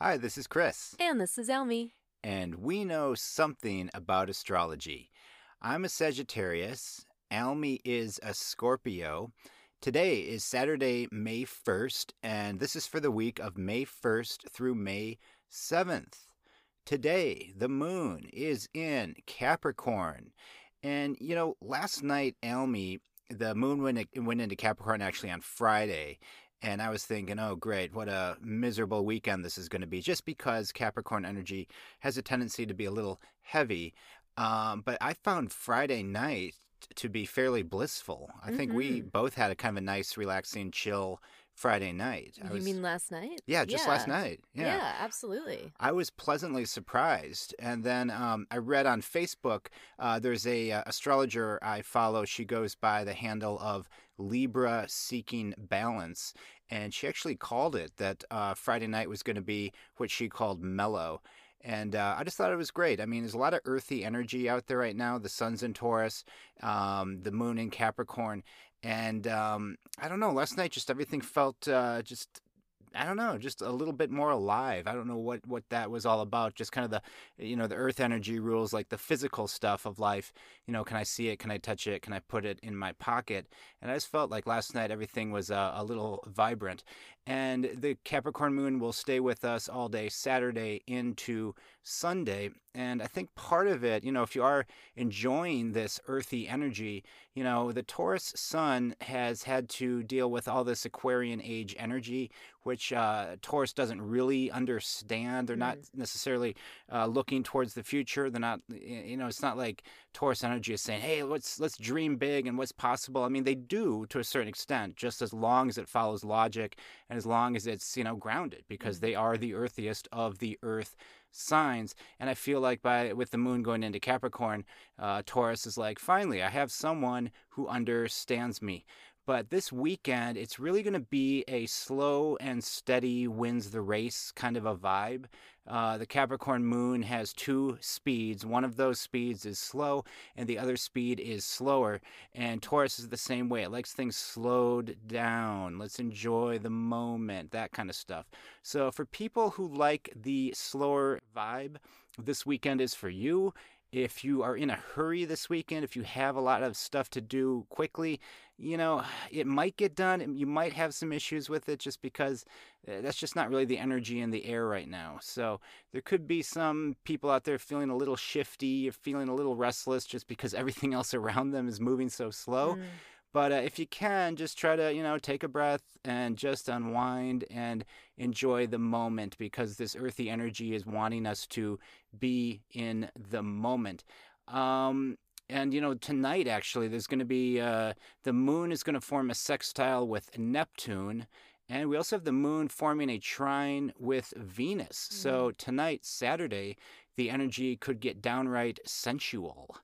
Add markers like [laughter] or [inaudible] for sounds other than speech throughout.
Hi, this is Chris, And this is Elmi. and we know something about astrology. I'm a Sagittarius, Almy is a Scorpio. Today is Saturday, May 1st, and this is for the week of May 1st through May 7th. Today, the moon is in Capricorn. And, you know, last night, Almy, the moon went, went into Capricorn actually on Friday. And I was thinking, oh, great, what a miserable weekend this is going to be, just because Capricorn energy has a tendency to be a little heavy. Um, but I found Friday night to be fairly blissful. I think we Mhm. both had a kind of a nice, relaxing, chill Friday night. I You was, mean last night? yeah, just last night. Yeah, absolutely. I was pleasantly surprised. And then um, I read on Facebook uh, there's a uh, astrologer I follow. She goes by the handle of Libra Seeking Balance. And she actually called it that uh, Friday night was going to be what she called mellow. And uh, I just thought it was great. I mean, there's a lot of earthy energy out there right now. The sun's in Taurus, um, the moon in Capricorn. And um, I don't know, last night just everything felt uh, just I don't know, just a little bit more alive. I don't know what what that was all about. Just kind of the, you know, the earth energy rules, like the physical stuff of life. You know, can I see it? Can I touch it? Can I put it in my pocket? And I just felt like last night everything was uh, a little vibrant. And the Capricorn moon will stay with us all day Saturday into Sunday. And I think part of it, you know, if you are enjoying this earthy energy, you know, the Taurus sun has had to deal with all this Aquarian age energy, which uh, Taurus doesn't really understand. They're not necessarily uh, looking towards the future. They're not, you know, it's not like Taurus energy is saying, "Hey, let's let's dream big and what's possible." I mean, they do to a certain extent, just as long as it follows logic and as long as it's you know grounded, because they are the earthiest of the Earth signs. And I feel like by with the moon going into Capricorn, uh, Taurus is like, finally, I have someone who understands me. But this weekend, it's really going to be a slow and steady wins the race kind of a vibe. Uh, the Capricorn moon has two speeds. One of those speeds is slow, and the other speed is slower. And Taurus is the same way. It likes things slowed down. Let's enjoy the moment, that kind of stuff. So, for people who like the slower vibe, this weekend is for you. If you are in a hurry this weekend, if you have a lot of stuff to do quickly, you know, it might get done. You might have some issues with it just because uh, that's just not really the energy in the air right now. So there could be some people out there feeling a little shifty or feeling a little restless just because [laughs] everything else around them is moving so slow. Mm. But uh, if you can, just try to, you know, take a breath and just unwind and enjoy the moment because this earthy energy is wanting us to be in the moment. Um, and, you know, tonight actually, there's going to be uh, the moon is going to form a sextile with Neptune. And we also have the moon forming a trine with Venus. So tonight, Saturday, the energy could get downright sensual.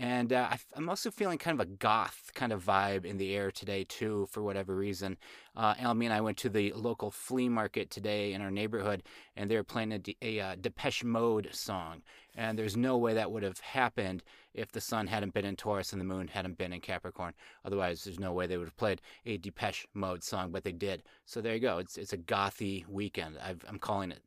And uh, I'm also feeling kind of a goth kind of vibe in the air today, too, for whatever reason. Uh, and I went to the local flea market today in our neighborhood, and they were playing a uh, Depeche Mode song. And there's no way that would have happened if the sun hadn't been in Taurus and the moon hadn't been in Capricorn. Otherwise, there's no way they would have played a Depeche Mode song, but they did. So there you go. It's, it's a gothy weekend. I've, I'm calling it.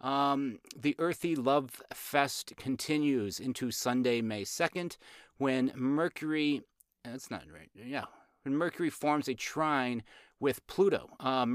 Um, the Earthy Love Fest continues into Sunday, May 2nd, when Mercury, that's not right, yeah, when Mercury forms a trine with Pluto. Uh,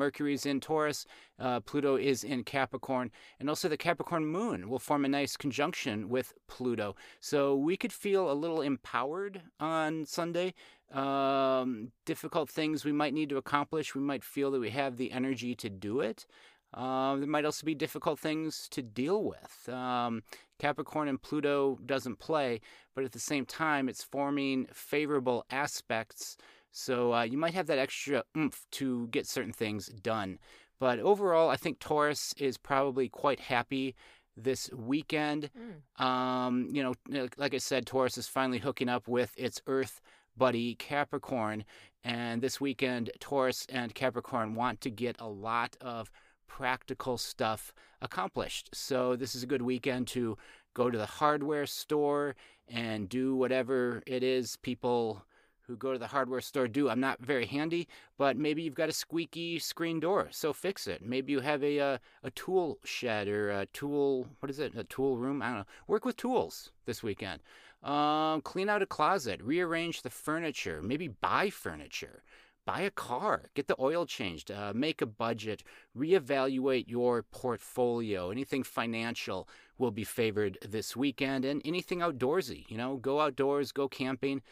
in Taurus, uh, Pluto is in Capricorn, and also the Capricorn moon will form a nice conjunction with Pluto. So we could feel a little empowered on Sunday. Um, difficult things we might need to accomplish, we might feel that we have the energy to do it. Uh, there might also be difficult things to deal with. Um, Capricorn and Pluto doesn't play, but at the same time, it's forming favorable aspects. So uh, you might have that extra oomph to get certain things done. But overall, I think Taurus is probably quite happy this weekend. Mm. Um, you know, like I said, Taurus is finally hooking up with its Earth buddy Capricorn. And this weekend, Taurus and Capricorn want to get a lot of practical stuff accomplished. So this is a good weekend to go to the hardware store and do whatever it is people who go to the hardware store do. I'm not very handy, but maybe you've got a squeaky screen door, so fix it. Maybe you have a a, uh, a tool shed or a tool what is it? A tool room? I don't know. Work with tools this weekend. Um, clean out a closet, rearrange the furniture, maybe buy furniture buy a car, get the oil changed, uh, make a budget, reevaluate your portfolio. Anything financial will be favored this weekend, and anything outdoorsy. You know, go outdoors, go camping,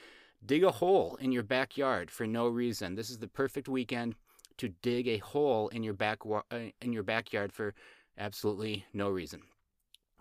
dig a hole in your backyard for no reason. This is the perfect weekend to dig a hole in your back uh, in your backyard for absolutely no reason.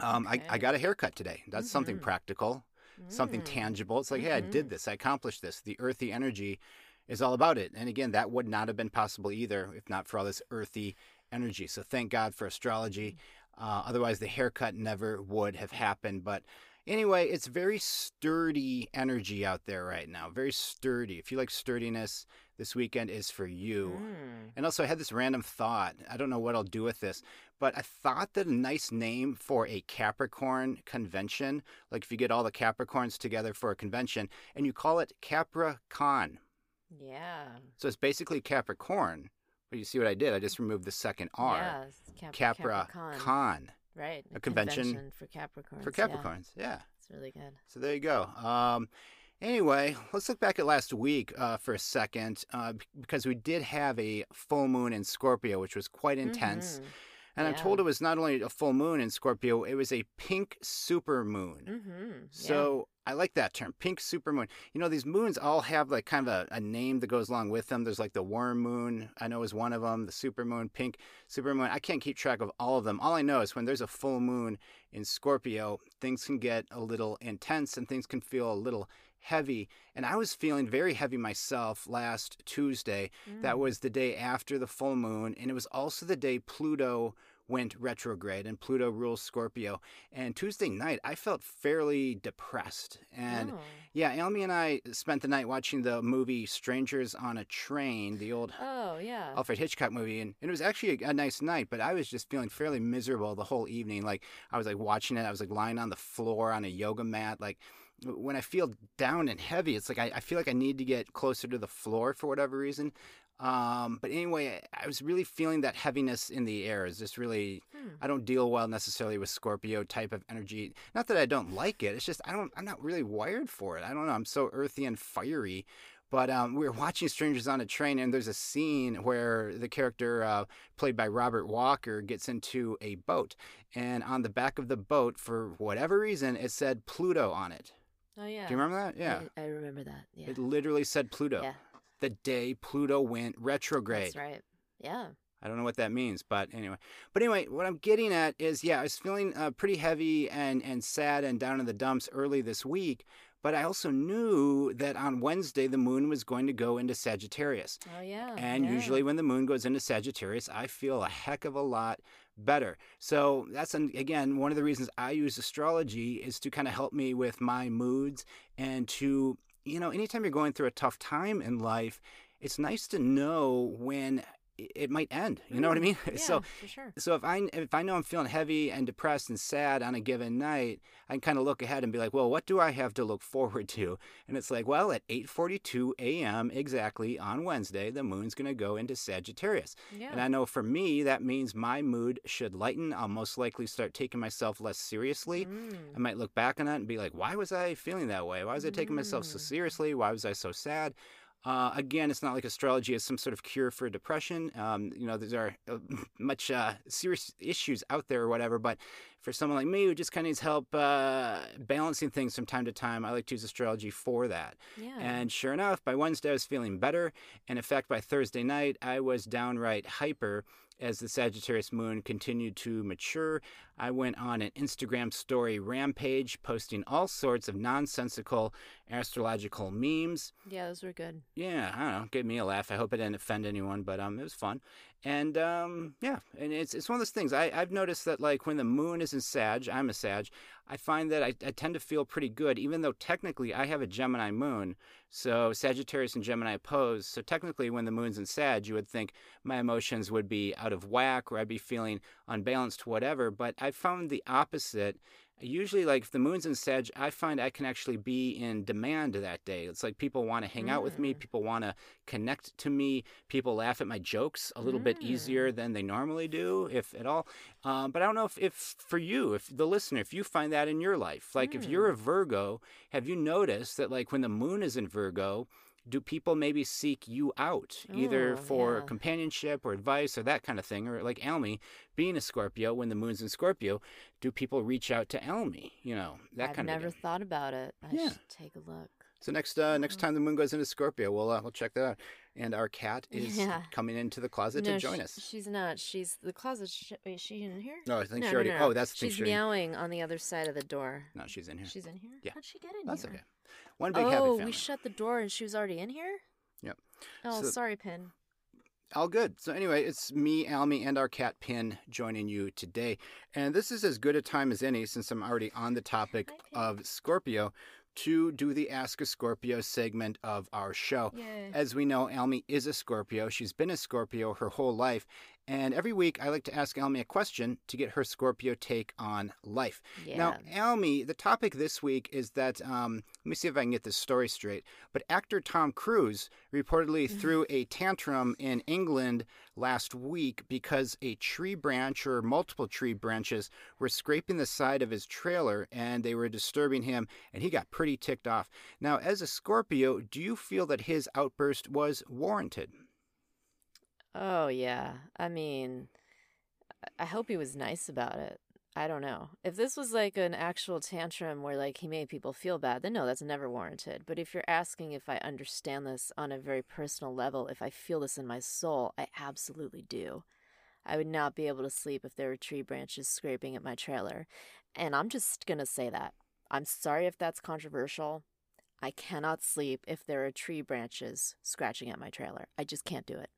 Um, okay. I, I got a haircut today. That's mm-hmm. something practical, mm-hmm. something tangible. It's like, mm-hmm. hey, I did mm-hmm. this. I accomplished this. The earthy energy is all about it. And again, that would not have been possible either if not for all this earthy energy. So thank God for astrology. Uh, otherwise, the haircut never would have happened. But anyway, it's very sturdy energy out there right now. Very sturdy. If you like sturdiness, this weekend is for you. Mm. And also, I had this random thought. I don't know what I'll do with this, but I thought that a nice name for a Capricorn convention, like if you get all the Capricorns together for a convention and you call it Capra Con yeah. So it's basically Capricorn. But you see what I did? I just removed the second R. Yeah, Cap- Capra Capricorn. Con. Right. A, a convention, convention, for Capricorns. For Capricorns, yeah. yeah. It's really good. So there you go. Um, anyway, let's look back at last week uh, for a second uh, because we did have a full moon in Scorpio, which was quite intense. Mm-hmm. And yeah. I'm told it was not only a full moon in Scorpio, it was a pink super moon. Mm-hmm. So I like that term, pink super moon. You know, these moons all have like kind of a, a, name that goes along with them. There's like the worm moon, I know is one of them, the super moon, pink super moon. I can't keep track of all of them. All I know is when there's a full moon in Scorpio, things can get a little intense and things can feel a little heavy. And I was feeling very heavy myself last Tuesday. Mm. That was the day after the full moon. And it was also the day Pluto went retrograde and Pluto rules Scorpio. And Tuesday night, I felt fairly depressed. And oh. yeah, Elmi and I spent the night watching the movie Strangers on a Train, the old oh yeah Alfred Hitchcock movie, and it was actually a, a nice night. But I was just feeling fairly miserable the whole evening. Like I was like watching it, I was like lying on the floor on a yoga mat, like when I feel down and heavy, it's like I, I, feel like I need to get closer to the floor for whatever reason. Um, but anyway, I was really feeling that heaviness in the air. Is just really, hmm. I don't deal well necessarily with Scorpio type of energy. Not that I don't like it. It's just I don't. I'm not really wired for it. I don't know. I'm so earthy and fiery. But um, we were watching Strangers on a Train, and there's a scene where the character uh, played by Robert Walker gets into a boat, and on the back of the boat, for whatever reason, it said Pluto on it. Oh yeah. Do you remember that? Yeah. I, I remember that. Yeah. It literally said Pluto. Yeah the day Pluto went retrograde. That's right. Yeah. I don't know what that means, but anyway. But anyway, what I'm getting at is, yeah, I was feeling uh, pretty heavy and and sad and down in the dumps early this week. But I also knew that on Wednesday the moon was going to go into Sagittarius. Oh yeah. And yeah. usually when the moon goes into Sagittarius, I feel a heck of a lot better. So that's an, again one of the reasons I use astrology is to kind of help me with my moods and to you know, anytime you're going through a tough time in life, it's nice to know when it might end. You know what I mm, mean? [laughs] Yeah, so, sure. so if I if I know I'm feeling heavy and depressed and sad on a given night, I can kind of look ahead and be like, well, what do I have to look [laughs] forward to? And it's like, well, at 8:42 a.m. exactly on Wednesday, the moon's going to go into Sagittarius. Yeah. And I know for me that means my mood should lighten. I'll most likely start taking myself less seriously. Mm. I might look back on it and be like, why was I feeling that way? Why was I taking myself so mm. seriously? Why was I so sad? Uh, again, it's not like astrology is some sort of cure for depression. Um, you know, there are uh, [laughs] much uh, serious issues out there or whatever. But for someone like me who just kind of needs help uh, balancing things from time to time, I like to use astrology for that. Yeah. And sure enough, by Wednesday I was feeling better. And in fact, by Thursday night I was downright hyper as the Sagittarius moon continued to mature, I went on an Instagram story rampage, posting all sorts of nonsensical astrological memes. Yeah, those were good. Yeah, I don't know, gave me a laugh. I hope it didn't offend anyone, but um, it was fun. And um, yeah, and it's it's one of those things. I, I've noticed that like when the moon is in Sag, I'm a Sag. I find that I, I tend to feel pretty good, even though technically I have a Gemini moon. So Sagittarius and Gemini oppose. So technically, when the moon's in Sag, you would think my emotions would be out of whack or I'd be feeling unbalanced, whatever. But I found the opposite usually like if the moon's in Sag, I find I can actually be in demand that day. It's like people want to hang out with me, Mm. people want to connect to me, people laugh at my jokes a little bit easier than they normally do, if at all. Um, but I don't know if, if for you, if the listener, if you find that in your life, like if you're a Virgo, have you noticed that like when the moon is in Virgo, do people maybe seek you out either Oh, for yeah. companionship or advice or that kind of thing or like Almy being a Scorpio when the moon's in Scorpio do people reach out to Almy you know that I've kind of thing. I never thought about it. I Yeah. should take a look. so next uh, next time the moon goes into Scorpio we'll uh, we'll check that out and our cat [laughs] is Yeah. coming into the closet no, to join sh- us She's not. She's the closet. Sh- wait, is she in here? no I think no, she already no, no. oh that's the thing she's she meowing on the other side of the door. no she's in here She's in here. Yeah. How'd she get in that's here? okay one big happy Oh, family we shut the door and she was already in here. Yep. Oh, So- sorry, Pin. All good. So anyway, it's me, Almy, and our cat Pin joining you today. And this is as good a time as any, since I'm already on the topic Hi, of Scorpio, to do the Ask a Scorpio segment of our show. Yay. As we know, Almy is a Scorpio. She's been a Scorpio her whole life. And every week, I like to ask Almy a question to get her Scorpio take on life. Yeah. Now, Almy, the topic this week is that, um, let me see if I can get this story straight. But actor Tom Cruise reportedly threw a tantrum in England last week because a tree branch or multiple tree branches were scraping the side of his trailer and they were disturbing him, and he got pretty ticked off. Now, as a Scorpio, do you feel that his outburst was warranted? Oh yeah. I mean, I- hope he was nice about it. I don't know. If this was like an actual tantrum where like he made people feel bad, then no, that's never warranted. But if you're asking if I understand this on a very personal level, if I feel this in my soul, I absolutely do. I would not be able to sleep if there were tree branches scraping at my trailer. And I'm just going to say that. I'm sorry if that's controversial. I cannot sleep if there are tree branches scratching at my trailer. I just can't do it.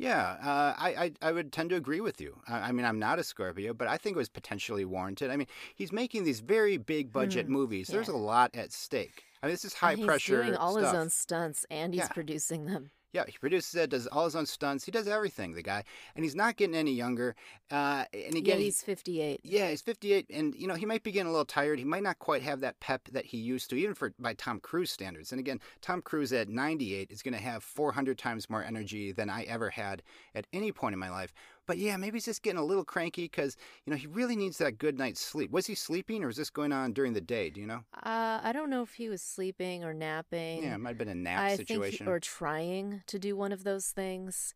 Yeah, uh, I, I I would tend to agree with you. I, I mean, I'm not a Scorpio, but I think it was potentially warranted. I mean, he's making these very big budget Hmm, movies. There's a lot at stake. I mean, this is high And pressure He's doing all stuff. his own stunts and he's Yeah. producing them. Yeah, he produces it, does all his own stunts. He does everything, the guy, and he's not getting any younger. Uh, and again, he- he's 58. yeah, he's 58, and you know he might be getting a little tired. He might not quite have that pep that he used to, even for by Tom Cruise standards. And again, Tom Cruise at 98 is going to have 400 times more energy than I ever had at any point in my life. But yeah, maybe he's just getting a little cranky because you know he really needs that good night's sleep. Was he sleeping, or was this going on during the day? Do you know? Uh, I don't know if he was sleeping or napping. Yeah, it might have been a nap I situation. think he, or trying to do one of those things.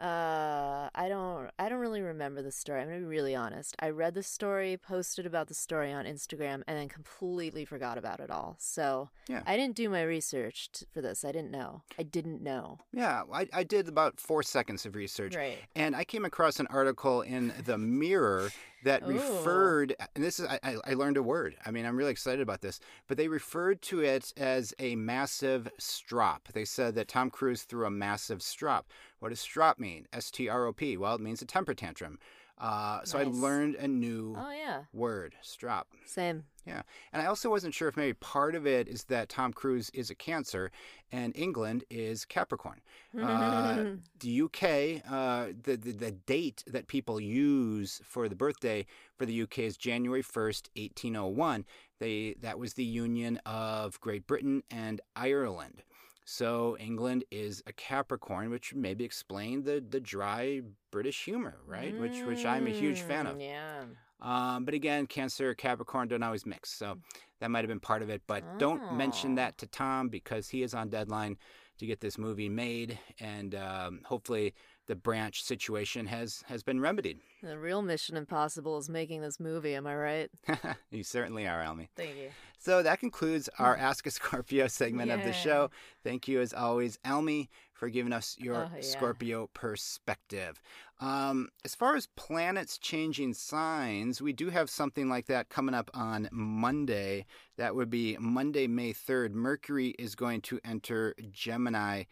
Uh, I don't. I don't really remember the story. I'm gonna be really honest. I read the story, posted about the story on Instagram, and then completely forgot about it all. So Yeah. I didn't do my research t- for this. I didn't know. I didn't know. yeah, I, I did about four seconds of research. Right. And I came across an article in the Mirror that Ooh. referred, and this is, I, I I learned a word. I mean, I'm really excited about this, but they referred to it as a massive strop. They said that Tom Cruise threw a massive strop. What does strop mean? S T R O P. Well, it means a temper tantrum. Uh, so I learned a new Oh yeah. word, strop. Same. Yeah. And I also wasn't sure if maybe part of it is that Tom Cruise is a Cancer and England is Capricorn. [laughs] Uh, the UK, uh, the, the the date that people use for the birthday for the UK is January first, eighteen oh one. They that was the union of Great Britain and Ireland. So England is a Capricorn, which maybe explain the the dry British humor, right? Which which I'm a huge fan of. Mm, Yeah. Um, but again, Cancer, Capricorn don't always mix, so that might have been part of it. But don't mention Oh. that to Tom because he is on deadline to get this movie made, and um, hopefully the branch situation has has been remedied. The real Mission Impossible is making this movie. Am I right? [laughs] you certainly are, Almy. Thank you. So that concludes our [laughs] Ask a Scorpio segment of the show. Thank you, as always, Almy, for giving us your Oh, yeah. Scorpio perspective. Um, as far as planets changing signs, we do have something like that coming up on Monday. That would be Monday, May 3rd. Mercury is going to enter Gemini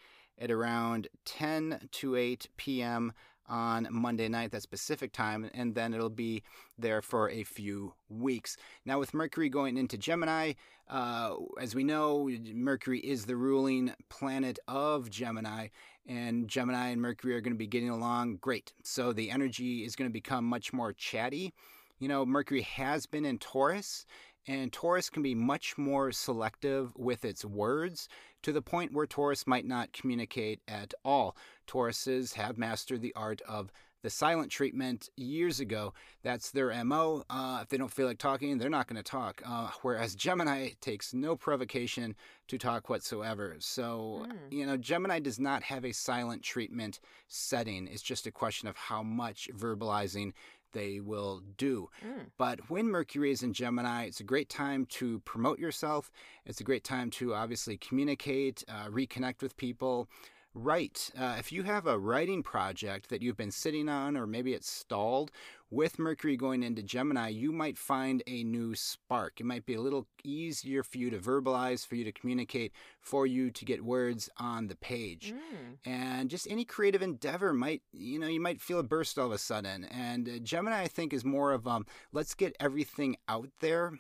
at around 10 to 8 p.m. on Monday night, that's Pacific time, and then it'll be there for a few weeks. Now, with Mercury going into Gemini, uh, as we know, Mercury is the ruling planet of Gemini, and Gemini and Mercury are going to be getting along great. So the energy is going to become much more chatty. You know, Mercury has been in Taurus, and Taurus can be much more selective with its words to the point where Taurus might not communicate at all. Tauruses have mastered the art of the silent treatment years ago. That's their MO. Uh, if they don't feel like talking, they're not going to talk. Uh, whereas Gemini takes no provocation to talk whatsoever. So, mm. you know, Gemini does not have a silent treatment setting. It's just a question of how much verbalizing they will do. Mm. But when Mercury is in Gemini, it's a great time to promote yourself. It's a great time to obviously communicate, uh, reconnect with people. Write. Uh, if you have a writing project that you've been sitting on, or maybe it's stalled, with Mercury going into Gemini, you might find a new spark. It might be a little easier for you to verbalize, for you to communicate, for you to get words on the page. Mm. And just any creative endeavor might, you know, you might feel a burst all of a sudden. And uh, Gemini, I think, is more of um, let's get everything out there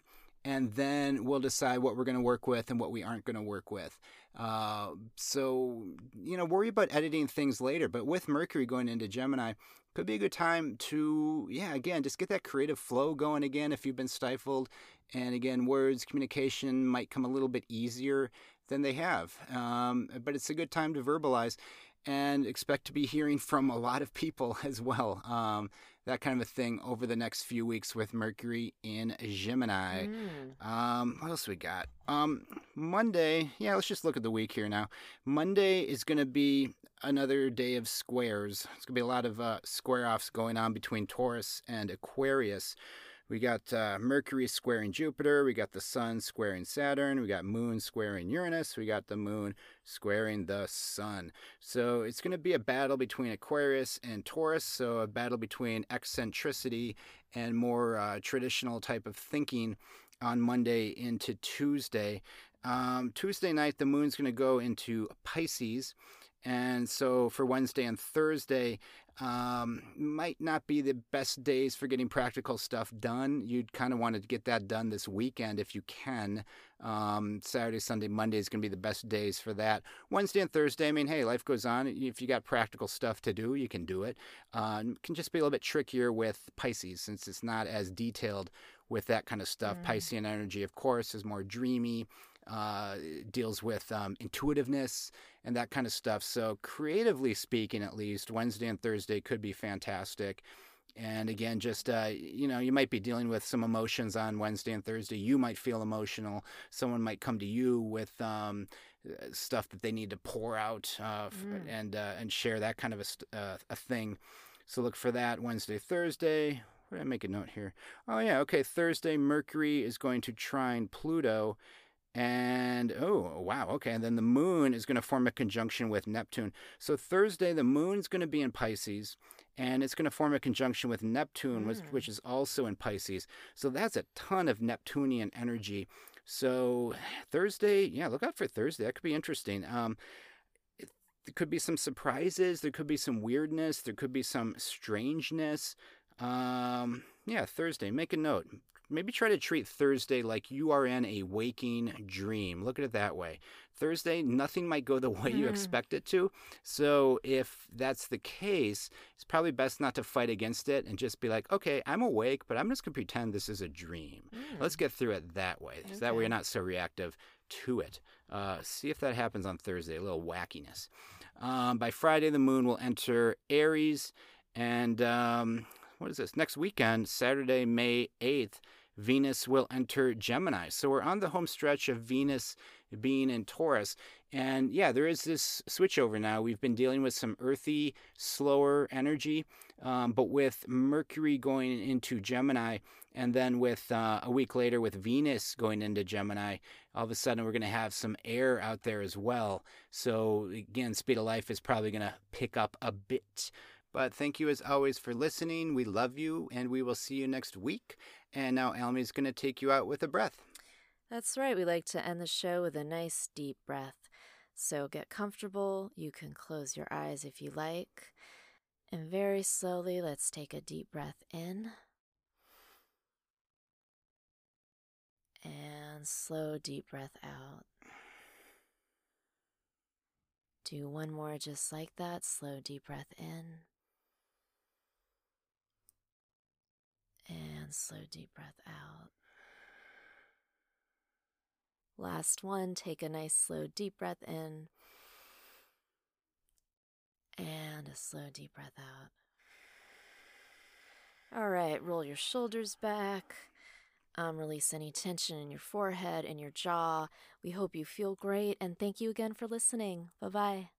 and then we'll decide what we're going to work with and what we aren't going to work with. Uh, so, you know, worry about editing things later. But with Mercury going into Gemini, could be a good time to, yeah, again, just get that creative flow going again if you've been stifled. And again, words, communication might come a little bit easier than they have. Um, but it's a good time to verbalize and expect to be hearing from a lot of people [laughs] as well. Um, that kind of a thing over the next few weeks with Mercury in Gemini. Mm. Um, what else we got? Um, Monday, yeah, let's just look at the week here now. Monday is going to be another day of squares. It's going to be a lot of uh, square offs going on between Taurus and Aquarius. We got uh, Mercury squaring Jupiter. We got the Sun squaring Saturn. We got Moon squaring Uranus. We got the Moon squaring the Sun. So it's going to be a battle between Aquarius and Taurus. So a battle between eccentricity and more uh, traditional type of thinking on Monday into Tuesday. Um, Tuesday night, the moon's going to go into Pisces. And so for Wednesday and Thursday, um, might not be the best days for getting practical stuff done. You'd kind of want to get that done this weekend if you can. Um, Saturday, Sunday, Monday is going to be the best days for that. Wednesday and Thursday, I mean, hey, life goes on. If you got practical stuff to do, you can do it. Uh, it can just be a little bit trickier with Pisces since it's not as detailed with that kind of stuff. Mm. Piscean energy, of course, is more dreamy uh, deals with um, intuitiveness and that kind of stuff. So, creatively speaking, at least, Wednesday and Thursday could be fantastic. And again, just, uh, you know, you might be dealing with some emotions on Wednesday and Thursday. You might feel emotional. Someone might come to you with um, stuff that they need to pour out uh, mm. and, uh, and share that kind of a, uh, a thing. So, look for that Wednesday, Thursday. Where did I make a note here? Oh, yeah. Okay. Thursday, Mercury is going to trine Pluto and oh, wow. Okay. And then the moon is going to form a conjunction with Neptune. So Thursday, the moon's going to be in Pisces and it's going to form a conjunction with Neptune, mm. which, which is also in Pisces. So that's a ton of Neptunian energy. So Thursday, yeah, look out for Thursday. That could be interesting. Um, there could be some surprises. There could be some weirdness. There could be some strangeness. Um, yeah, Thursday. Make a note maybe try to treat Thursday like you are in a waking dream. Look at it that way. Thursday, nothing might go the [laughs] way mm. you expect it to. So, if that's the case, it's probably best not to fight against it and just be like, okay, I'm awake, but I'm just going to pretend this is a dream. Mm. Let's get through it that way. Okay. So that way, you're not so reactive to it. Uh, see if that happens on Thursday, a little wackiness. Um, by Friday, the moon will enter Aries. And um, what is this? Next weekend, Saturday, May 8th, Venus will enter Gemini. So we're on the home stretch of Venus being in Taurus. And yeah, there is this switchover now. We've been dealing with some earthy, slower energy, um, but with Mercury going into Gemini, and then with uh, a week later with Venus going into Gemini, all of a sudden we're going to have some air out there as well. So again, speed of life is probably going to pick up a bit. But thank you as always for listening. We love you, and we will see you next week. And now Almy's going to take you out with a breath. That's right. We like to end the show with a nice deep breath. So get comfortable. You can close your eyes if you like. And very slowly, let's take a deep breath in. And slow, deep breath out. Do one more just like that. Slow, deep breath in. And slow, deep breath out. Last one, take a nice, slow, deep breath in. And a slow, deep breath out. All right, roll your shoulders back. Um, release any tension in your forehead and your jaw. We hope you feel great, and thank you again for listening. Bye bye.